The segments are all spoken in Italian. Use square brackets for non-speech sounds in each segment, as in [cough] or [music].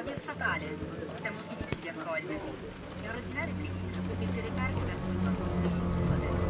Radio statale, siamo felici di accogliervi. È originario clinica, potete recarvi verso il nostro adesso. Aperitivo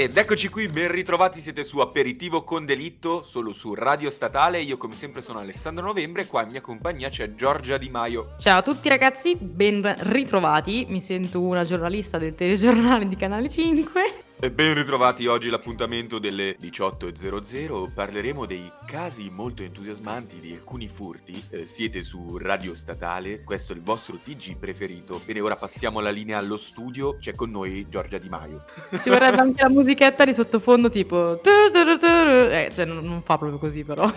Ed eccoci qui, ben ritrovati, siete su Aperitivo con Delitto, solo su Radio Statale. Io come sempre sono Alessandro Novembre e qua in mia compagnia c'è Giorgia Di Maio. Ciao a tutti ragazzi, ben ritrovati. Mi sento una giornalista del telegiornale di Canale 5. E ben ritrovati oggi l'appuntamento delle 18.00. Parleremo dei casi molto entusiasmanti di alcuni furti. Eh, siete su Radio Statale, questo è il vostro TG preferito. Bene, ora passiamo la linea allo studio. C'è con noi Giorgia Di Maio. [laughs] Ci vorrebbe anche la musichetta di sottofondo tipo... Eh, cioè non, non fa proprio così però. [laughs]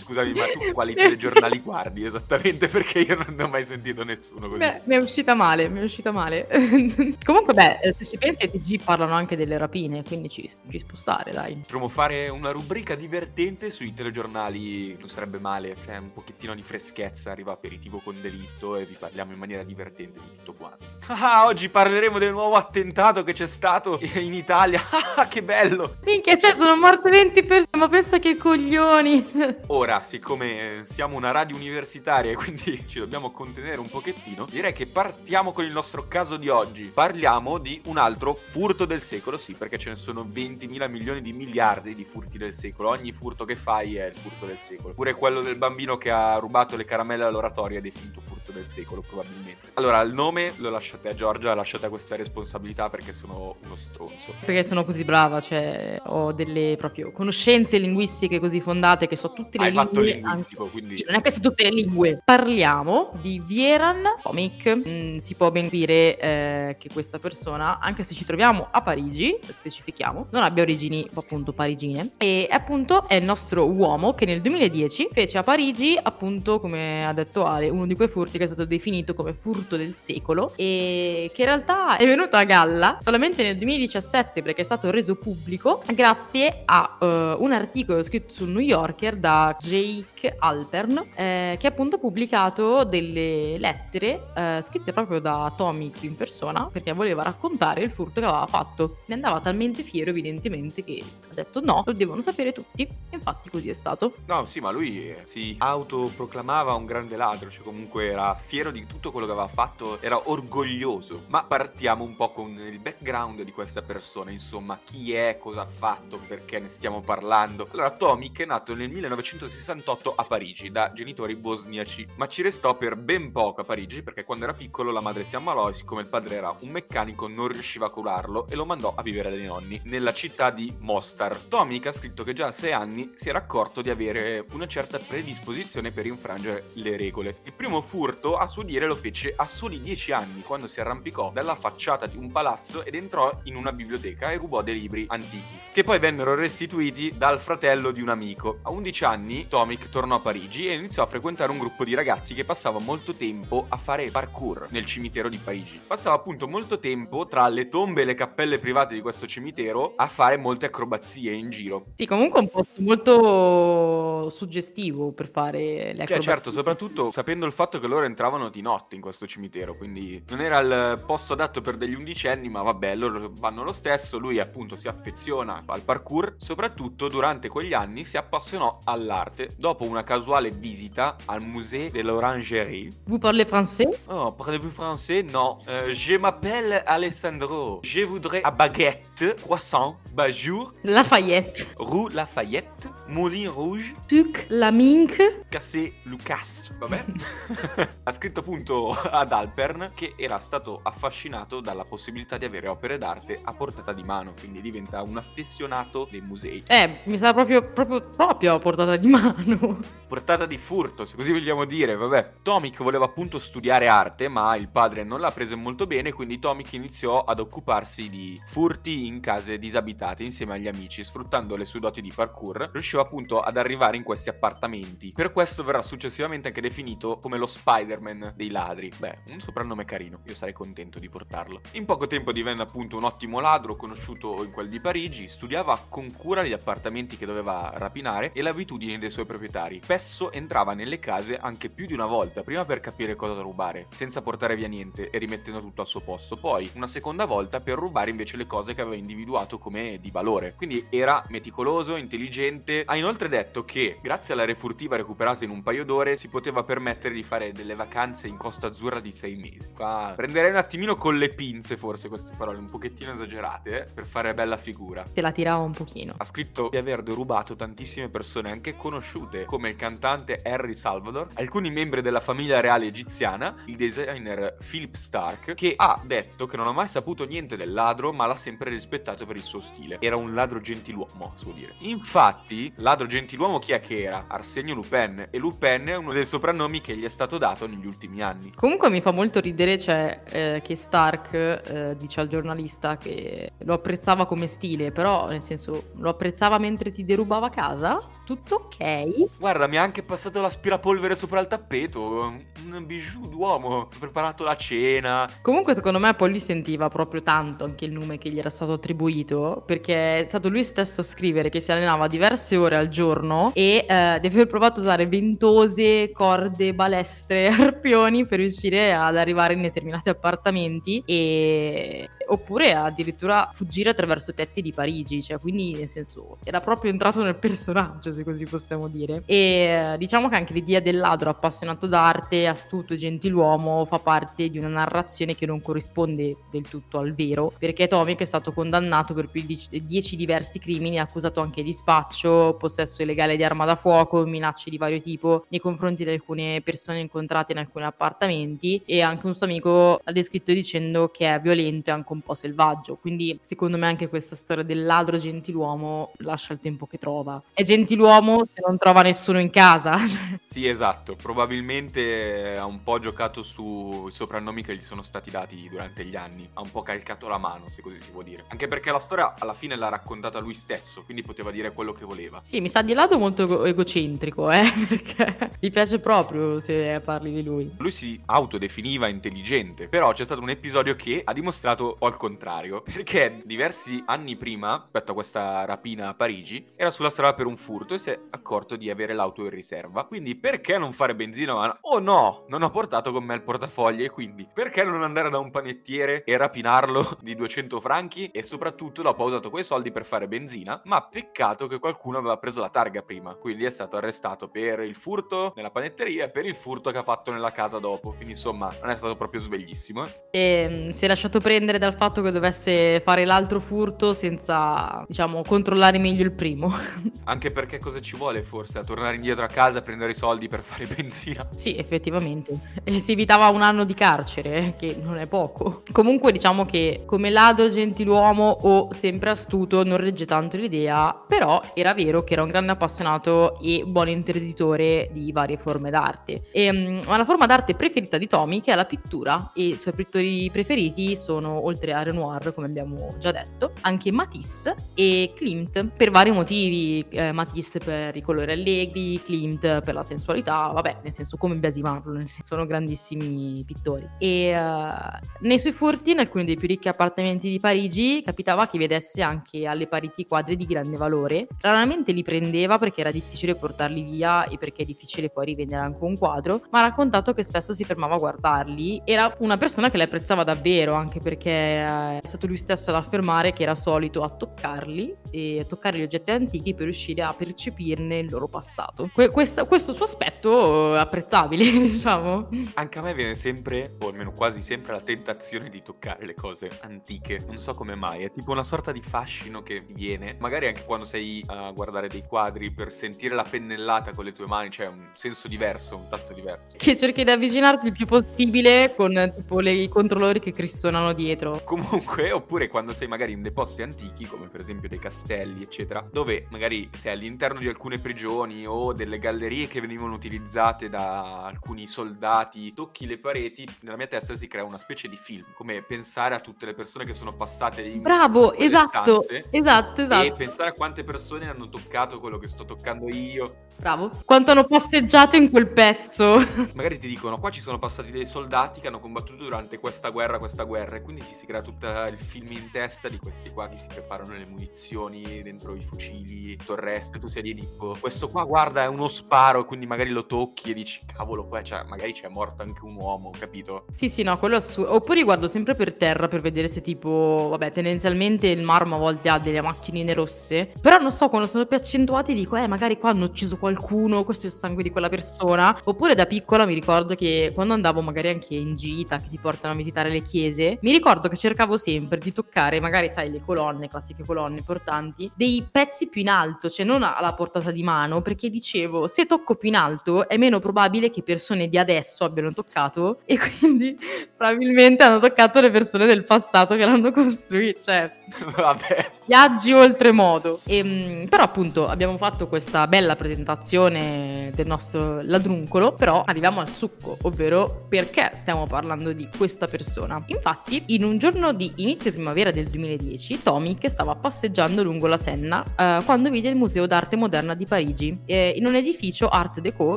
Scusami, ma tu quali telegiornali guardi esattamente? Perché io non ne ho mai sentito nessuno così. Beh, mi è uscita male, mi è uscita male. [laughs] Comunque, beh, se ci pensi, TG parlano anche delle rapine, quindi ci, ci può stare, dai. Potremmo fare una rubrica divertente sui telegiornali, non sarebbe male, cioè un pochettino di freschezza, arriva aperitivo con delitto e vi parliamo in maniera divertente di tutto quanto. [laughs] Ah, oggi parleremo del nuovo attentato che c'è stato in Italia. [laughs] Ah, che bello! Minchia, cioè, sono morte 20 persone, ma pensa che coglioni. [laughs] Ora, siccome siamo una radio universitaria e quindi ci dobbiamo contenere un pochettino, direi che partiamo con il nostro caso di oggi. Parliamo di un altro furto del secolo, sì, perché ce ne sono 20.000 milioni di miliardi di furti del secolo. Ogni furto che fai è il furto del secolo. Pure quello del bambino che ha rubato le caramelle all'oratorio è definito furto del secolo, probabilmente. Allora, il nome lo lasciate a Giorgia, lasciate a questa responsabilità perché sono uno stronzo. Perché sono così brava, cioè ho delle proprio conoscenze linguistiche così fondate che so tutte le Hai lingue. fatto linguistico, anche- quindi- Sì, non è che so tutte le lingue. Parliamo di Vieran Comic. Mm, si può ben dire eh, che questa persona, anche se ci troviamo a Parigi, specifichiamo, non abbia origini appunto parigine. E appunto è il nostro uomo che nel 2010 fece a Parigi, appunto, come ha detto Ale, uno di quei furti che è stato definito come furto del secolo e che in realtà è venuto a galla solamente nel 2017 perché è stato reso pubblico grazie a eh, un articolo scritto sul New Yorker da Jake Alpern eh, che ha appunto pubblicato delle lettere eh, scritte proprio da Tomic in persona perché voleva raccontare il furto che aveva fatto. Ne andava talmente fiero evidentemente che ha detto no, lo devono sapere tutti infatti così è stato. No, sì, ma lui eh, si autoproclamava un grande ladro, cioè comunque era fiero di tutto quello che aveva fatto, era orgoglioso. Ma partiamo un po' con il background di questa persona, insomma, chi è, cosa ha fatto, perché ne stiamo parlando. Allora, Tomic è nato nel 1968 a Parigi da genitori bosniaci, ma ci restò per ben poco a Parigi perché quando era piccolo la madre si ammalò e siccome il padre era un meccanico non riusciva a curarlo e lo mandò a vivere dai nonni nella città di Mostar. Tomic ha scritto che già a sei anni si era accorto di avere una certa predisposizione per infrangere le regole. Il primo furto, a suo dire, lo fece a soli dieci anni, quando si arrampicò dalla facciata di un palazzo ed entrò in una biblioteca e rubò dei libri antichi, che poi vennero restituiti dal fratello di un amico. A 11 anni, Tomic tornò a Parigi e iniziò a frequentare un gruppo di ragazzi che passava molto tempo a fare parkour nel cimitero di Parigi. Passava appunto molto tempo tra le tombe e le cappelle private di questo cimitero a fare molte acrobazie in giro. Sì, comunque è un posto molto suggestivo per fare le Cioè, acrobazie. certo, soprattutto sapendo il fatto che loro entravano di notte in questo cimitero, quindi non era il posto adatto per degli undicenni, ma vabbè, loro vanno lo stesso. Lui appunto si affeziona al parkour, soprattutto durante quegli anni si appassionò all'arte. Dopo una casuale visita al Musée de l'Orangerie. Vous parlez français Oh, parlez-vous français? Non. Euh, je m'appelle Alessandro. Je voudrais à baguette, croissant, bajour, Lafayette. rue Lafayette, Moulin Rouge, Tuc, la mink. Cassé Lucas, vabbè. [laughs] ha scritto appunto [laughs] ad Alpern che era stato affascinato dalla possibilità di avere opere d'arte a portata di mano, quindi diventa un affezionato dei musei. Eh, mi sa proprio, proprio, proprio a portata di [laughs] mano. Portata di furto, se così vogliamo dire, vabbè. Tomic voleva appunto studiare arte, ma il padre non l'ha presa molto bene, quindi Tomic iniziò ad occuparsi di furti in case disabitate insieme agli amici, sfruttando le sue doti di parkour, riusciva appunto ad arrivare in questi appartamenti. Per questo verrà successivamente anche definito come lo Spider Spider-Man dei ladri. Beh, un soprannome carino, io sarei contento di portarlo. In poco tempo divenne appunto un ottimo ladro, conosciuto in quel di Parigi, studiava con cura gli appartamenti che doveva rapinare e le abitudini dei suoi proprietari. Spesso entrava nelle case anche più di una volta, prima per capire cosa rubare, senza portare via niente e rimettendo tutto al suo posto, poi una seconda volta per rubare invece le cose che aveva individuato come di valore. Quindi era meticoloso, intelligente, ha inoltre detto che grazie alla refurtiva recuperata in un paio d'ore si poteva permettere di fare delle vacanze in Costa Azzurra di sei mesi. Qua prenderei un attimino con le pinze forse queste parole, un pochettino esagerate, eh, per fare bella figura. Te la tirava un pochino. Ha scritto di aver derubato tantissime persone anche conosciute come il cantante Harry Salvador, alcuni membri della famiglia reale egiziana, il designer Philip Stark, che ha detto che non ha mai saputo niente del ladro ma l'ha sempre rispettato per il suo stile. Era un ladro gentiluomo, a suo dire. Infatti, ladro gentiluomo chi è che era? Arsenio Lupin e Lupin è uno dei soprannomi che gli è stato dato negli ultimi anni. Comunque mi fa molto ridere, cioè, eh, che Stark eh, dice al giornalista che lo apprezzava come stile, però nel senso lo apprezzava mentre ti derubava casa? Tutto ok? Guarda, mi ha anche passato l'aspirapolvere sopra il tappeto, un bijou d'uomo, ho preparato la cena. Comunque secondo me poi lui sentiva proprio tanto anche il nome che gli era stato attribuito, perché è stato lui stesso a scrivere che si allenava diverse ore al giorno e eh, di aver provato a usare ventose, corde, balestre, arpioni per riuscire ad arrivare in determinati appartamenti e oppure addirittura fuggire attraverso i tetti di Parigi, cioè quindi nel senso era proprio entrato nel personaggio se così possiamo dire. E diciamo che anche l'idea del ladro appassionato d'arte, astuto e gentiluomo fa parte di una narrazione che non corrisponde del tutto al vero perché Tommy che è stato condannato per più di 10 diversi crimini accusato anche di spaccio, possesso illegale di arma da fuoco, minacce di vario tipo nei confronti di alcune persone incontrate in alcuni appartamenti e anche un suo amico ha descritto dicendo che è violento e anche un po' selvaggio. Quindi, secondo me, anche questa storia del ladro gentiluomo lascia il tempo che trova. È gentiluomo se non trova nessuno in casa. [laughs] sì, esatto. Probabilmente ha un po' giocato sui soprannomi che gli sono stati dati durante gli anni. Ha un po' calcato la mano, se così si può dire. Anche perché la storia alla fine l'ha raccontata lui stesso, quindi poteva dire quello che voleva. Sì, mi sa di lato molto ego- egocentrico, eh? [laughs] Perché gli piace proprio se parli di lui. Lui si autodefiniva intelligente, però c'è stato un episodio che ha dimostrato al contrario, [laughs] perché diversi anni prima, rispetto a questa rapina a Parigi, era sulla strada per un furto e si è accorto di avere l'auto in riserva. Quindi perché non fare benzina? Ma oh no, non ho portato con me il portafoglio e quindi perché non andare da un panettiere e rapinarlo [laughs] di 200 franchi? E soprattutto dopo ha usato quei soldi per fare benzina, ma peccato che qualcuno aveva preso la targa prima, quindi è stato arrestato per il furto nella panetteria e per il furto che ha fatto nella casa dopo. Quindi insomma non è stato proprio sveglissimo. Eh? E mm, si è lasciato prendere dal fatto che dovesse fare l'altro furto senza, diciamo, controllare meglio il primo. [laughs] Anche perché cosa ci vuole forse? A tornare indietro a casa a prendere i soldi per fare benzina? Sì, effettivamente. E si evitava un anno di carcere, che non è poco. Comunque diciamo che come ladro, gentiluomo o sempre astuto non regge tanto l'idea, però era vero che era un grande appassionato e buon interditore di varie forme d'arte. E, um, la forma d'arte preferita di Tommy, che è la pittura, e i suoi pittori preferiti sono, oltre a Renoir, come abbiamo già detto, anche Matisse e Klimt per vari motivi. Eh, Matisse per i colori allegri, Klimt per la sensualità, vabbè, nel senso come biasimarlo, nel senso sono grandissimi pittori. E uh, nei suoi furti, in alcuni dei più ricchi appartamenti di Parigi, capitava che vedesse anche alle pareti quadri di grande valore. Raramente li prendeva perché era difficile portarli via e perché è difficile poi rivendere anche un quadro, ma ha raccontato che spesso si fermava a guardarli. Era una persona che le apprezzava davvero, anche perché è stato lui stesso ad affermare che era solito a toccarli e a toccare gli oggetti antichi per riuscire a percepirne il loro passato. Que- questo, questo suo aspetto è apprezzabile, [laughs] diciamo. Anche a me viene sempre, o almeno quasi sempre, la tentazione di toccare le cose antiche. Non so come mai, è tipo una sorta di fascino che viene. Magari anche quando sei a guardare dei quadri per sentire la pennellata con le tue mani, cioè un senso diverso, un tatto diverso. Che cerchi di avvicinarti il più possibile con tipo le, i controllori che cristolano dietro comunque, oppure quando sei magari in dei posti antichi, come per esempio dei castelli, eccetera, dove magari sei all'interno di alcune prigioni o delle gallerie che venivano utilizzate da alcuni soldati, tocchi le pareti, nella mia testa si crea una specie di film, come pensare a tutte le persone che sono passate in Bravo, esatto, esatto, esatto. E pensare a quante persone hanno toccato quello che sto toccando io. Bravo. Quanto hanno passeggiato in quel pezzo. Magari ti dicono qua ci sono passati dei soldati che hanno combattuto durante questa guerra, questa guerra e quindi ti si crea tutto il film in testa di questi qua che si preparano le munizioni dentro i fucili, tutto il resto e tu sei lì tipo questo qua guarda è uno sparo quindi magari lo tocchi e dici cavolo qua cioè, magari c'è morto anche un uomo, capito? Sì, sì, no, quello assurdo. Oppure guardo sempre per terra per vedere se tipo, vabbè, tendenzialmente il marmo a volte ha delle macchinine rosse, però non so, quando sono più accentuati dico, eh, magari qua hanno ucciso qualcuno, questo è il sangue di quella persona. Oppure da piccola mi ricordo che quando andavo magari anche in gita, che ti portano a visitare le chiese, mi ricordo che cercavo sempre di toccare, magari sai, le colonne, classiche colonne importanti, dei pezzi più in alto, cioè non alla portata di mano, perché dicevo, se tocco più in alto è meno probabile che persone di adesso abbiano toccato e quindi [laughs] probabilmente hanno toccato le persone del passato che l'hanno costruito, cioè [laughs] Vabbè. viaggi oltremodo. E, mh, però appunto abbiamo fatto questa bella presentazione del nostro ladruncolo, però arriviamo al succo, ovvero perché stiamo parlando di questa persona. Infatti, in un giorno di inizio primavera del 2010, Tomic stava passeggiando lungo la Senna eh, quando vide il Museo d'Arte Moderna di Parigi, eh, in un edificio Art Deco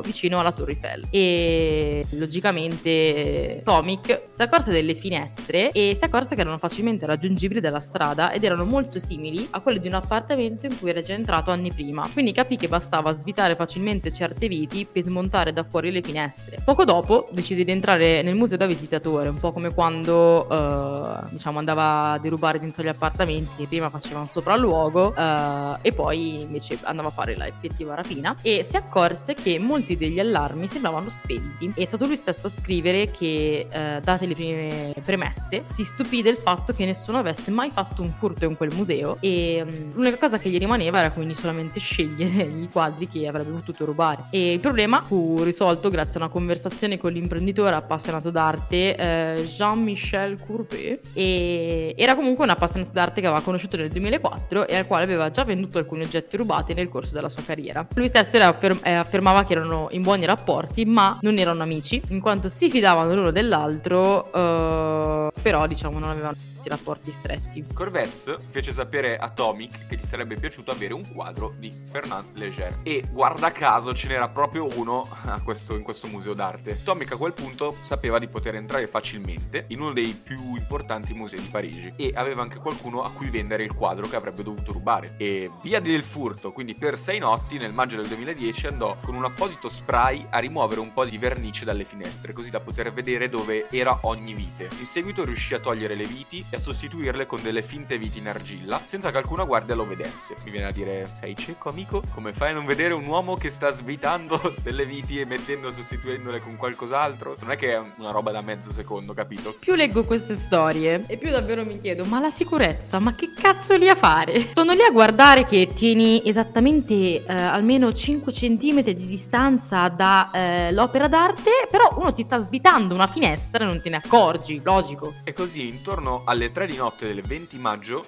vicino alla Torre Eiffel. E logicamente Tomic si accorse delle finestre e si accorse che erano facilmente raggiungibili dalla strada ed erano molto simili a quelle di un appartamento in cui era già entrato anni prima. Quindi capì che bastava svitare facilmente certe viti per smontare da fuori le finestre. Poco dopo decise di entrare nel museo da visitatore, un po' come quando eh, diciamo andava a derubare dentro gli appartamenti che prima faceva un sopralluogo eh, e poi invece andava a fare la effettiva rapina e si accorse che molti degli allarmi sembravano spenti. È stato lui stesso a scrivere che, eh, date le prime premesse, si stupì del fatto che nessuno avesse mai fatto un furto in quel museo e mm, l'unica cosa che gli rimaneva era quindi solamente scegliere [laughs] i quadri che avrebbe potuto rubare. E il problema fu risolto grazie a una conversazione con l'imprenditore appassionato d'arte eh, Jean-Michel Courbet e era comunque un appassionato d'arte che aveva conosciuto nel 2004 e al quale aveva già venduto alcuni oggetti rubati nel corso della sua carriera. Lui stesso era affer- eh, affermava che erano in buoni rapporti ma non erano amici in quanto si fidavano l'uno dell'altro eh, però diciamo non avevano questi rapporti stretti. Corvès fece sapere a Tomic che gli sarebbe piaciuto avere un quadro di Fernand Léger e guarda caso ce n'era proprio uno questo- in questo museo d'arte. Tomic a quel punto sapeva di poter entrare facilmente in uno dei più importanti musei di Parigi e aveva anche qualcuno a cui vendere il quadro che avrebbe dovuto rubare. E via del furto, quindi per sei notti nel maggio del 2010 andò con un apposito spray a rimuovere un po' di vernice dalle finestre così da poter vedere dove era ogni vite. In seguito riuscì a togliere le viti e a sostituirle con delle finte viti in argilla senza che alcuna guardia lo vedesse. Mi viene a dire, sei cieco amico? Come fai a non vedere un uomo che sta svitando [laughs] delle viti e mettendo, sostituendole con qualcos'altro? Non è che è una roba da mezzo secondo, capito? Più leggo queste storie e più davvero mi chiedo, ma la sicurezza, ma che cazzo lì a fare? [laughs] Sono lì a guardare che tieni esattamente eh, almeno 5 cm di distanza dall'opera d'arte, però uno ti sta svitando una finestra e non te ne accorgi, logico. E così, intorno alle 3 di notte del 20 maggio,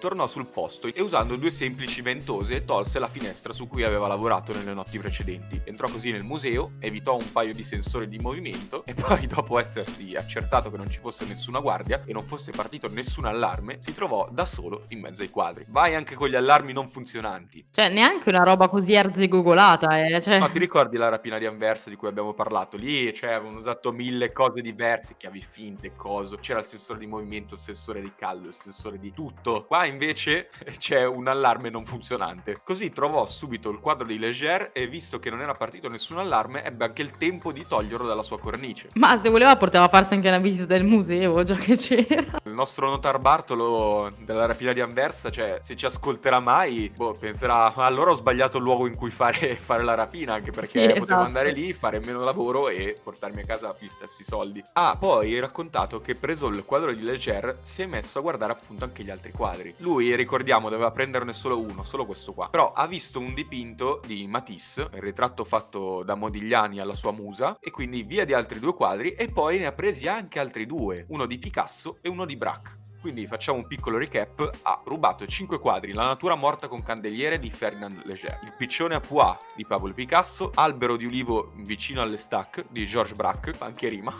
tornò sul posto e usando due semplici ventose tolse la finestra su cui aveva lavorato nelle notti precedenti. Entrò così nel museo, evitò un paio di sensori di movimento e poi, [laughs] dopo essersi accertato che non ci fosse nessuna guardia e non fosse partito nessun allarme, si trovò da solo in mezzo ai quadri. Vai anche con gli allarmi non funzionanti. Cioè, neanche una roba così arzigogolata, eh. Cioè... Ma ti ricordi la rapina di Anversa di cui abbiamo parlato? Lì cioè, avevano usato mille cose diverse, chiavi finte, coso. C'era il sensore di movimento, il sensore di caldo, il sensore di tutto. Qua invece [laughs] c'è un allarme non funzionante. Così trovò subito il quadro di Leger e visto che non era partito nessun allarme, ebbe anche il tempo di toglierlo dalla sua cornice. Ma se voleva poteva farsi anche una visita del museo, già che c'era. Il nostro notar Bartolo della rapina di Anversa, cioè, se ci ascolterà mai, boh, penserà, "Ah, allora ho sbagliato il luogo in cui fare, [laughs] fare la rapina, anche perché Sì, potevo esatto. andare lì, fare meno lavoro e portarmi a casa gli stessi soldi. Ha poi raccontato che preso il quadro di Leger si è messo a guardare appunto anche gli altri quadri. Lui, ricordiamo, doveva prenderne solo uno, solo questo qua. Però ha visto un dipinto di Matisse, il ritratto fatto da Modigliani alla sua musa, e quindi via di altri due quadri, e poi ne ha presi anche altri due, uno di Picasso e uno di Braque. Quindi facciamo un piccolo recap. Ha rubato 5 quadri La natura morta con candeliere di Ferdinand Leger, Il piccione a Poix di Pablo Picasso, Albero di ulivo vicino alle stack di Georges Braque, anche rima.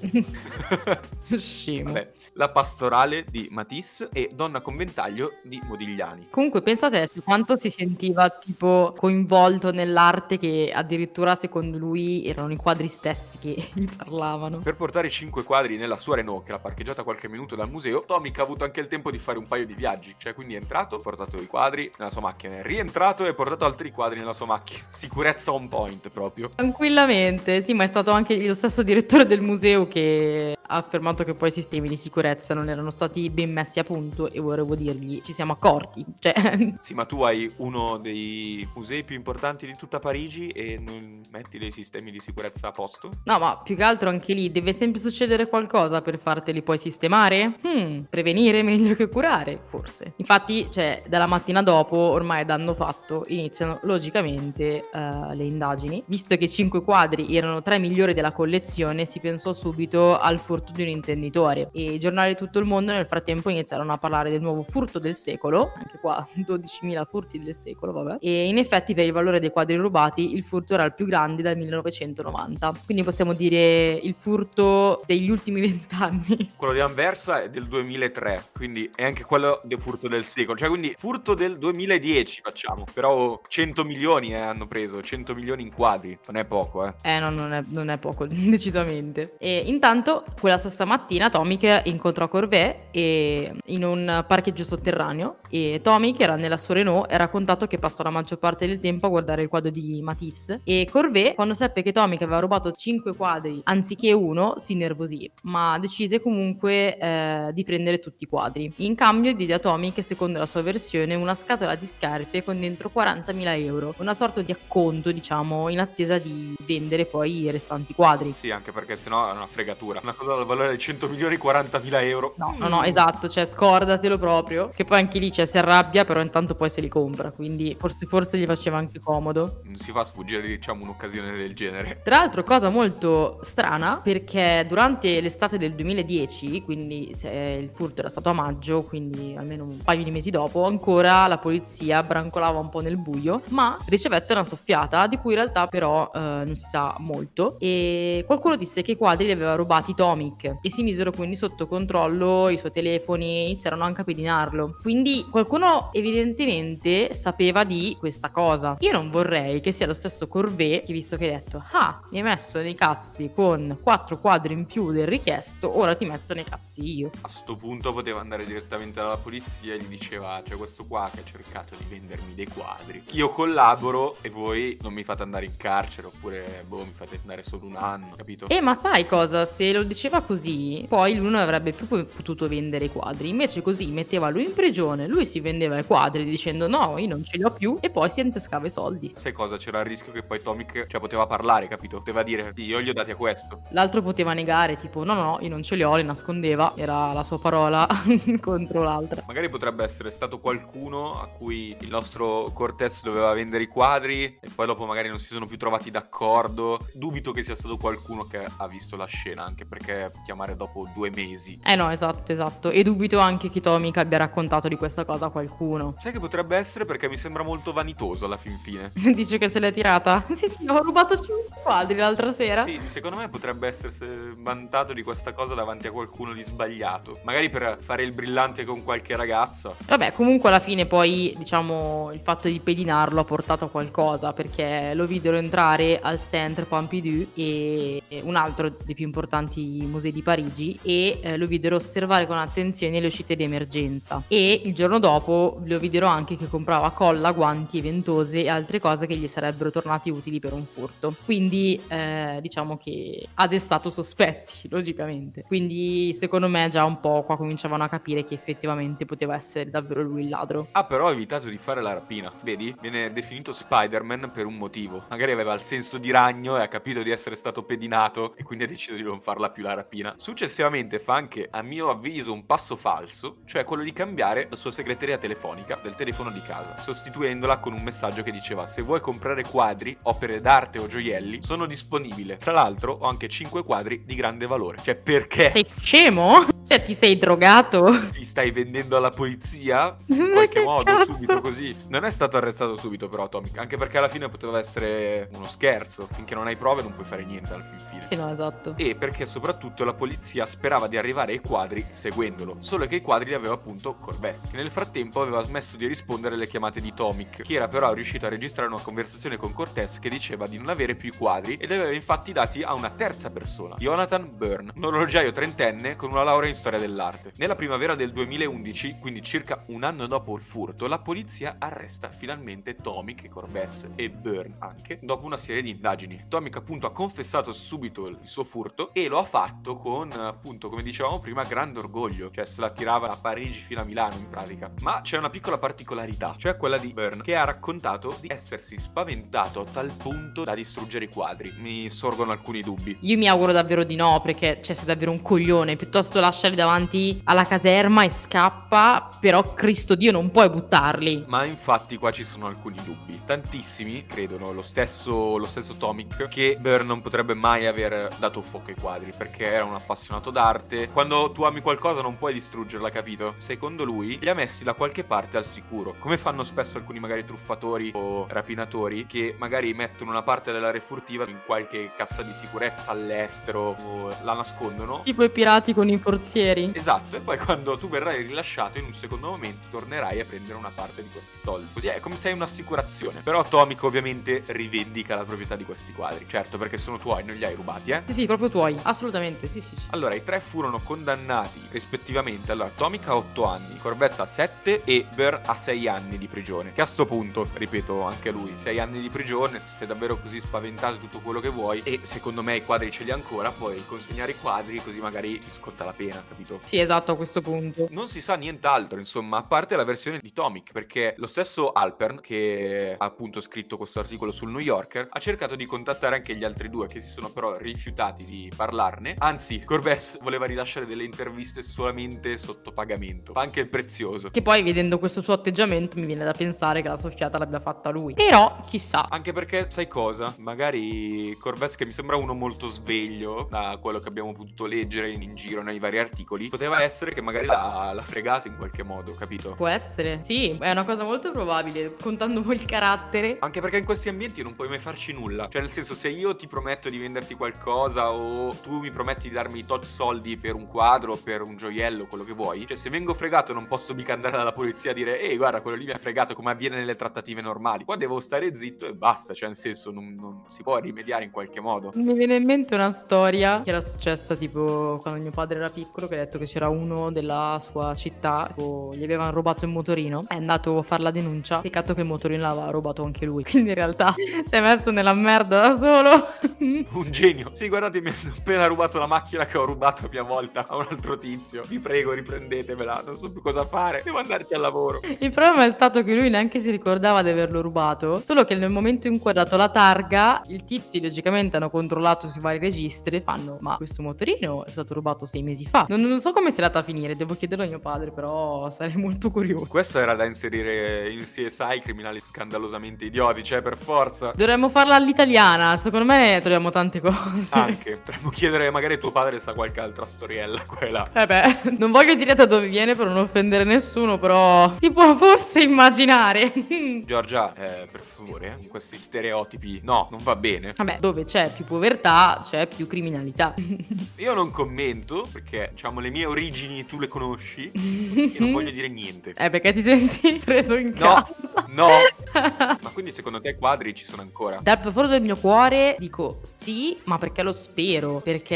[laughs] Scemo. Vabbè, La pastorale di Matisse e Donna con ventaglio di Modigliani. Comunque pensate su quanto si sentiva tipo coinvolto nell'arte che addirittura secondo lui erano i quadri stessi che [laughs] gli parlavano. Per portare i 5 quadri nella sua Renault, che era parcheggiata qualche minuto dal museo, Tomic ha avuto anche il tempo di fare un paio di viaggi. Cioè, quindi è entrato, ha portato i quadri nella sua macchina, è rientrato e ha portato altri quadri nella sua macchina. [laughs] Sicurezza on point proprio. Tranquillamente, sì, ma è stato anche lo stesso direttore del museo che ha affermato che poi i sistemi di sicurezza non erano stati ben messi a punto e volevo dirgli ci siamo accorti. [laughs] Cioè, Sì, ma tu hai uno dei musei più importanti di tutta Parigi e non metti dei sistemi di sicurezza a posto? no, ma più che altro anche lì deve sempre succedere qualcosa per farteli poi sistemare? Hmm, prevenire è meglio che curare, forse. Infatti, cioè, dalla mattina dopo, ormai danno fatto, iniziano logicamente eh, le indagini. Visto che i cinque quadri erano tra i migliori della collezione, si pensò subito al furto di un intenditore e i giornali di tutto il mondo nel frattempo iniziarono a parlare del nuovo furto del secolo, anche qua [laughs] 12.000 furti del secolo, vabbè. E in effetti per il valore dei quadri rubati il furto era il più grande dal 1990. Quindi possiamo dire il furto degli ultimi [laughs] vent'anni. Quello di Anversa è del 2003, quindi è anche quello del furto del secolo. Cioè, quindi furto del 2010 facciamo. Però 100 milioni eh, hanno preso, 100 milioni in quadri. Non è poco, eh. Eh no, non è, non è poco, [laughs] decisamente. E intanto, quella stessa mattina, Tomic incontrò Corvée e- in un parcheggio sotterraneo e Tomic era nella sua Renault e ha raccontato che passò la maggior parte del tempo a guardare il quadro di Matisse e Corvée, quando seppe che Tomic aveva rubato 5 quadri anziché uno, si innervosì, ma decise comunque eh, di prendere tutti i quadri. In cambio diede a Tomic, secondo la sua versione, una scatola di scarpe con dentro 40.000 euro, una sorta di acconto, diciamo, in attesa di vendere poi i restanti quadri. Sì, anche perché sennò è una fregatura. Una cosa dal valore di 100 milioni, 40.000 euro. No, no, no, esatto, cioè scordatelo proprio. Che poi anche lì cioè, si arrabbia, però intanto poi se li compra. Quindi forse, forse gli faceva anche comodo. Non si fa sfuggire, diciamo, un'occasione del genere. Tra l'altro, cosa molto strana, perché durante l'estate del 2010, quindi il furto era stato a maggio, quindi almeno un paio di mesi dopo, ancora la polizia brancolava un po' nel buio, ma ricevette una soffiata di cui in realtà però eh, non si sa molto. E qualcuno disse che i quadri li aveva rubati Tomic e si misero quindi sotto controllo i suoi telefoni, iniziarono anche a pedinarlo. Quindi qualcuno evidentemente sapeva di questa cosa. Io non vorrei che sia lo stesso Corvée che visto che hai detto ah mi hai messo nei cazzi con quattro quadri in più del richiesto, ora ti metto nei cazzi io. A sto punto poteva andare direttamente dalla polizia e gli diceva c'è questo qua che ha cercato di vendermi dei quadri. Io collaboro e voi non mi fate andare in carcere oppure boh mi fate andare solo un anno, capito? E ma sai cosa? Se lo diceva così, poi lui non avrebbe più po- potuto vendere i quadri. Invece così metteva lui in prigione, lui si vendeva i quadri dicendo no, io non ce li ho più e poi si intascava i soldi. Sai cosa? C'era il rischio che poi Tomic cioè, poteva parlare, capito? Poteva dire "Sì, io gli ho dati a questo. L'altro poteva negare, tipo no, no, no, io non ce li ho, li nascondeva, era la sua parola [laughs] contro l'altra. Magari potrebbe essere stato qualcuno a cui il nostro Cortez doveva vendere i quadri e poi dopo magari non si sono più trovati d'accordo. Dubito che sia stato qualcuno che ha visto la scena, anche perché chiamare dopo due mesi. Eh no, esatto, esatto. E dubito anche che Tomic abbia raccontato di questa cosa a qualcuno. Sai che potrebbe essere perché mi sembra molto vanitoso alla fin fine. [laughs] Dice che se l'è tirata? [laughs] Sì, sì, ho rubato 5 quadri l'altra sera. Sì, secondo me potrebbe essersi vantato di questa cosa davanti a qualcuno di sbagliato. Magari per fare il brillante con qualche ragazza. Vabbè, comunque alla fine poi, diciamo, il fatto di pedinarlo ha portato a qualcosa perché lo videro entrare al Centre Pompidou e un altro dei più importanti musei di Parigi e eh, lo videro osservare con attenzione le uscite di emergenza e il giorno dopo lo videro anche che comprava colla, guanti, ventose e altre cose che gli sarebbero tornati utili per un furto. Quindi eh, diciamo che ha destato sospetti, [laughs] logicamente. Quindi secondo me già un po' qua cominciavano a capire che effettivamente poteva essere davvero lui il ladro. Ha però evitato di fare la rapina. Vedi? Viene definito Spider-Man per un motivo. Magari aveva il senso di ragno e ha capito di essere stato pedinato e quindi ha deciso di non farla più la una rapina. Successivamente fa anche, a mio avviso, un passo falso, cioè quello di cambiare la sua segreteria telefonica del telefono di casa, sostituendola con un messaggio che diceva se vuoi comprare quadri, opere d'arte o gioielli, sono disponibile. Tra l'altro ho anche 5 quadri di grande valore. Cioè perché Sei scemo? Cioè, ti sei drogato? ti stai vendendo alla polizia? [laughs] In qualche che modo, cazzo? subito così. Non è stato arrestato subito però Atomic, anche perché alla fine poteva essere uno scherzo. Finché non hai prove non puoi fare niente al fin fine. Sì, no, esatto. E perché soprattutto la polizia sperava di arrivare ai quadri seguendolo. Solo che i quadri li aveva appunto Corbes, che nel frattempo aveva smesso di rispondere alle chiamate di Tomic, che era però riuscito a registrare una conversazione con Cortez che diceva di non avere più i quadri e li aveva infatti dati a una terza persona, Jonathan Byrne, un orologiaio trentenne con una laurea in storia dell'arte. Nella primavera del 2011, quindi circa un anno dopo il furto, la polizia arresta finalmente Tomic, Corbes e Byrne anche, dopo una serie di indagini. Tomic appunto ha confessato subito il suo furto e lo ha fatto con appunto, come dicevamo prima, grande orgoglio, cioè se la tirava da Parigi fino a Milano in pratica. Ma c'è una piccola particolarità, cioè quella di Byrne, che ha raccontato di essersi spaventato a tal punto da distruggere i quadri. Mi sorgono alcuni dubbi. Io mi auguro davvero di no, perché cioè, sei davvero un coglione. Piuttosto lasciali davanti alla caserma e scappa. Però, Cristo Dio, non puoi buttarli. Ma infatti qua ci sono alcuni dubbi. Tantissimi credono, lo stesso, lo stesso Tomic, che Byrne non potrebbe mai aver dato fuoco ai quadri, perché era un appassionato d'arte. Quando tu ami qualcosa non puoi distruggerla, capito? Secondo lui li ha messi da qualche parte al sicuro, come fanno spesso alcuni magari truffatori o rapinatori, che magari mettono una parte della refurtiva in qualche cassa di sicurezza all'estero o la nascondono. Tipo i pirati con i forzieri. Esatto, e poi quando tu verrai rilasciato in un secondo momento tornerai a prendere una parte di questi soldi. Così è come se hai un'assicurazione. Però Atomic ovviamente rivendica la proprietà di questi quadri. Certo, perché sono tuoi, non li hai rubati, eh? Sì, sì, proprio tuoi. Assolutamente, sì, sì, sì. Allora, i tre furono condannati rispettivamente. Allora, Atomic ha 8 anni, Corbez ha 7 e Burr ha 6 anni di prigione. Che a sto punto, ripeto, anche lui, 6 anni di prigione, se sei davvero così spaventato tutto quello che vuoi. E secondo me i quadri ce li ha ancora, puoi consegnare i quadri così magari ti sconta la pena, capito? Sì, esatto, a questo punto. Non si sa nient'altro, insomma, a parte la versione di Tomic, perché lo stesso Alpern, che ha appunto scritto questo articolo sul New Yorker, ha cercato di contattare anche gli altri due, che si sono però rifiutati di parlarne. Anzi, Corbes voleva rilasciare delle interviste solamente sotto pagamento, fa anche il prezioso. Che poi, vedendo questo suo atteggiamento, mi viene da pensare che la soffiata l'abbia fatta lui. Però, chissà. Anche perché, sai cosa? Magari Corbes, che mi sembra uno molto sveglio, da quello che abbiamo potuto leggere in, in giro nei vari articoli, poteva essere che magari l'ha, l'ha fregato in qualche modo, capito? Può essere. Sì, è una cosa molto probabile. Contando il carattere. Anche perché in questi ambienti non puoi mai farci nulla. Cioè, nel senso, se io ti prometto di venderti qualcosa o tu mi prometti di darmi tot soldi per un quadro, per un gioiello, quello che vuoi, cioè se vengo fregato non posso mica andare dalla polizia a dire ehi guarda quello lì mi ha fregato come avviene nelle trattative normali. Qua devo stare zitto e basta, cioè nel senso non, non si può rimediare in qualche modo. Mi viene in mente una storia che era successa tipo quando mio padre era piccolo, che ha detto che c'era uno della sua città, tipo, gli avevano rubato il motorino, è andato a fare la denuncia, peccato che il motorino l'aveva rubato anche lui, [laughs] quindi in realtà si è messo nella merda da solo. [laughs] Un genio. Sì, guardate, mi hanno appena rubato la macchina che ho rubato a mia volta a un altro tizio. Vi prego, riprendetemela, non so più cosa fare. Devo andarci al lavoro. Il problema è stato che lui neanche si ricordava di averlo rubato, solo che nel momento in cui ha dato la targa, il tizio logicamente hanno controllato sui vari registri e fanno ma questo motorino è stato rubato sei mesi fa. Non, non so come sia andata a finire, devo chiederlo a mio padre, però sarei molto curioso. Questo era da inserire in CSI criminali scandalosamente idioti, cioè per forza. Dovremmo farla all'italiana, secondo me troviamo tante cose. Anche, potremmo chiedere magari tuo padre sa qualche altra storiella, [laughs] quella. Eh beh, non voglio dire da dove viene per non offendere nessuno, però si può forse immaginare. [laughs] Giorgia, eh, per favore, eh, questi stereotipi, no, non va bene. Vabbè, dove c'è più povertà, c'è più criminalità. [laughs] Io non commento, perché diciamo le mie origini tu le conosci e non voglio dire niente. Eh, perché ti senti preso in No, causa? no. Ma quindi secondo te i quadri ci sono ancora? Dal profondo del mio cuore dico sì, ma perché lo spero? Perché,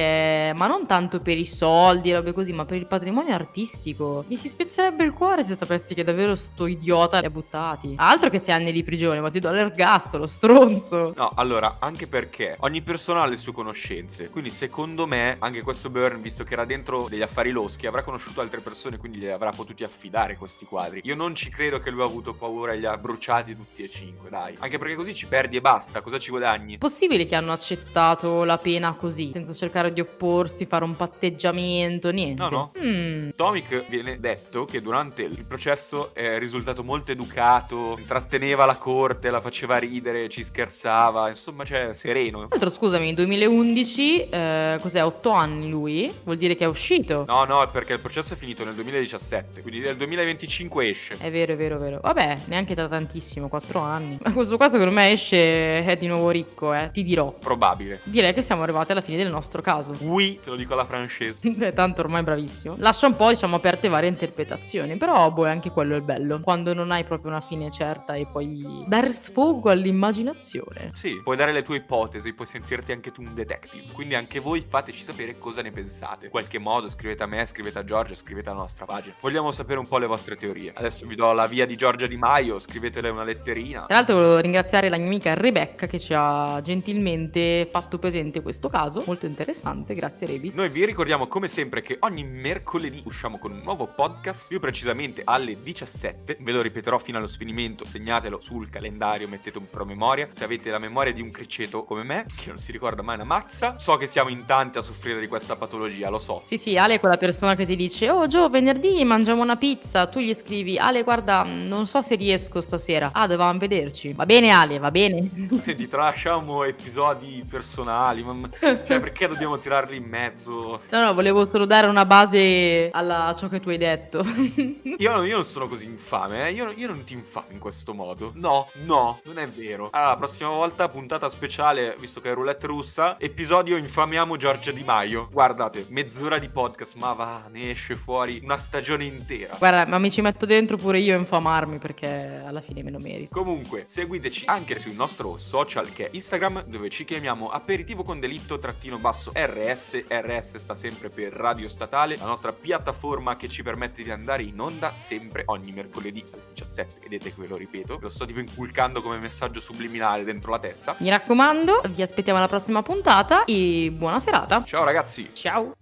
ma non tanto per i soldi e robe così, ma per il patrimonio artistico. Mi si spezzerebbe il cuore se sapessi che davvero sto idiota li ha buttati. Altro che sei anni di prigione, ma ti do l'ergastolo, stronzo. No, allora, anche perché ogni persona ha le sue conoscenze. Quindi, secondo me, anche questo Burn, visto che era dentro degli affari loschi, avrà conosciuto altre persone, quindi li avrà potuti affidare questi quadri. Io non ci credo che lui ha avuto paura e li ha bruciati tutti tutti e cinque, dai. Anche perché così ci perdi e basta, cosa ci guadagni? Possibile che hanno accettato la pena così, senza cercare di opporsi, fare un patteggiamento, niente. No, no. Mm. Tomic viene detto che durante il processo è risultato molto educato, intratteneva la corte, la faceva ridere, ci scherzava, insomma, cioè, sereno. Tra l'altro, scusami, 2011, eh, cos'è, 8 anni lui? Vuol dire che è uscito. No, no, è perché il processo è finito nel 2017, quindi nel 2025 esce. È vero, è vero, è vero. Vabbè, neanche tra tantissimo, 4 anni. Ma questo qua secondo me esce è di nuovo ricco, eh. Ti dirò. Probabile. Direi che siamo arrivati alla fine del nostro caso. Oui, te lo dico alla francese. [laughs] Eh, Tanto ormai bravissimo. Lascia un po', diciamo, aperte varie interpretazioni. Però, boh, è anche quello il bello. Quando non hai proprio una fine certa e puoi dare sfogo all'immaginazione. Sì, puoi dare le tue ipotesi, puoi sentirti anche tu un detective. Quindi anche voi fateci sapere cosa ne pensate. In qualche modo scrivete a me, scrivete a Giorgia, scrivete alla nostra pagina. Vogliamo sapere un po' le vostre teorie. Adesso vi do la via di Giorgia Di Maio, scrivetele una letterina. Tra l'altro volevo ringraziare la mia amica Rebecca che ci ha gentilmente fatto presente questo caso, molto interessante, grazie Rebi. Noi vi ricordiamo come sempre che ogni mercoledì usciamo con un nuovo podcast, più precisamente alle 17. Ve lo ripeterò fino allo sfinimento, segnatelo sul calendario, mettete un promemoria. Se avete la memoria di un criceto come me, che non si ricorda mai una mazza, so che siamo in tanti a soffrire di questa patologia, lo so. Sì, sì, Ale è quella persona che ti dice "Oh Gio, venerdì mangiamo una pizza". Tu gli scrivi "Ale, guarda, non so se riesco stasera". Ah, dovevamo vederci. Va bene Ale, va bene. Senti, tralasciamo episodi personali, ma cioè perché dobbiamo tirarli in mezzo? No, no, volevo solo dare una base alla- a ciò che tu hai detto. [laughs] Io, io non sono così infame, eh? io, io non ti infamo in questo modo. No, no, non è vero. Allora, la prossima volta, puntata speciale, visto che è roulette russa, episodio infamiamo Giorgia Di Maio. Guardate, mezz'ora di podcast, ma va, ne esce fuori una stagione intera. Guarda, ma mi ci metto dentro pure io a infamarmi perché alla fine me lo merito. Comunque, seguiteci anche sul nostro social che è Instagram, dove ci chiamiamo aperitivo con delitto trattino basso RS. RS sta sempre per Radio Statale, la nostra piattaforma che ci permette di andare in onda sempre ogni mercoledì alle 17. Vedete che ve lo ripeto, ve lo sto tipo inculcando come messaggio subliminale dentro la testa. Mi raccomando, vi aspettiamo alla prossima puntata e buona serata. Ciao ragazzi! Ciao.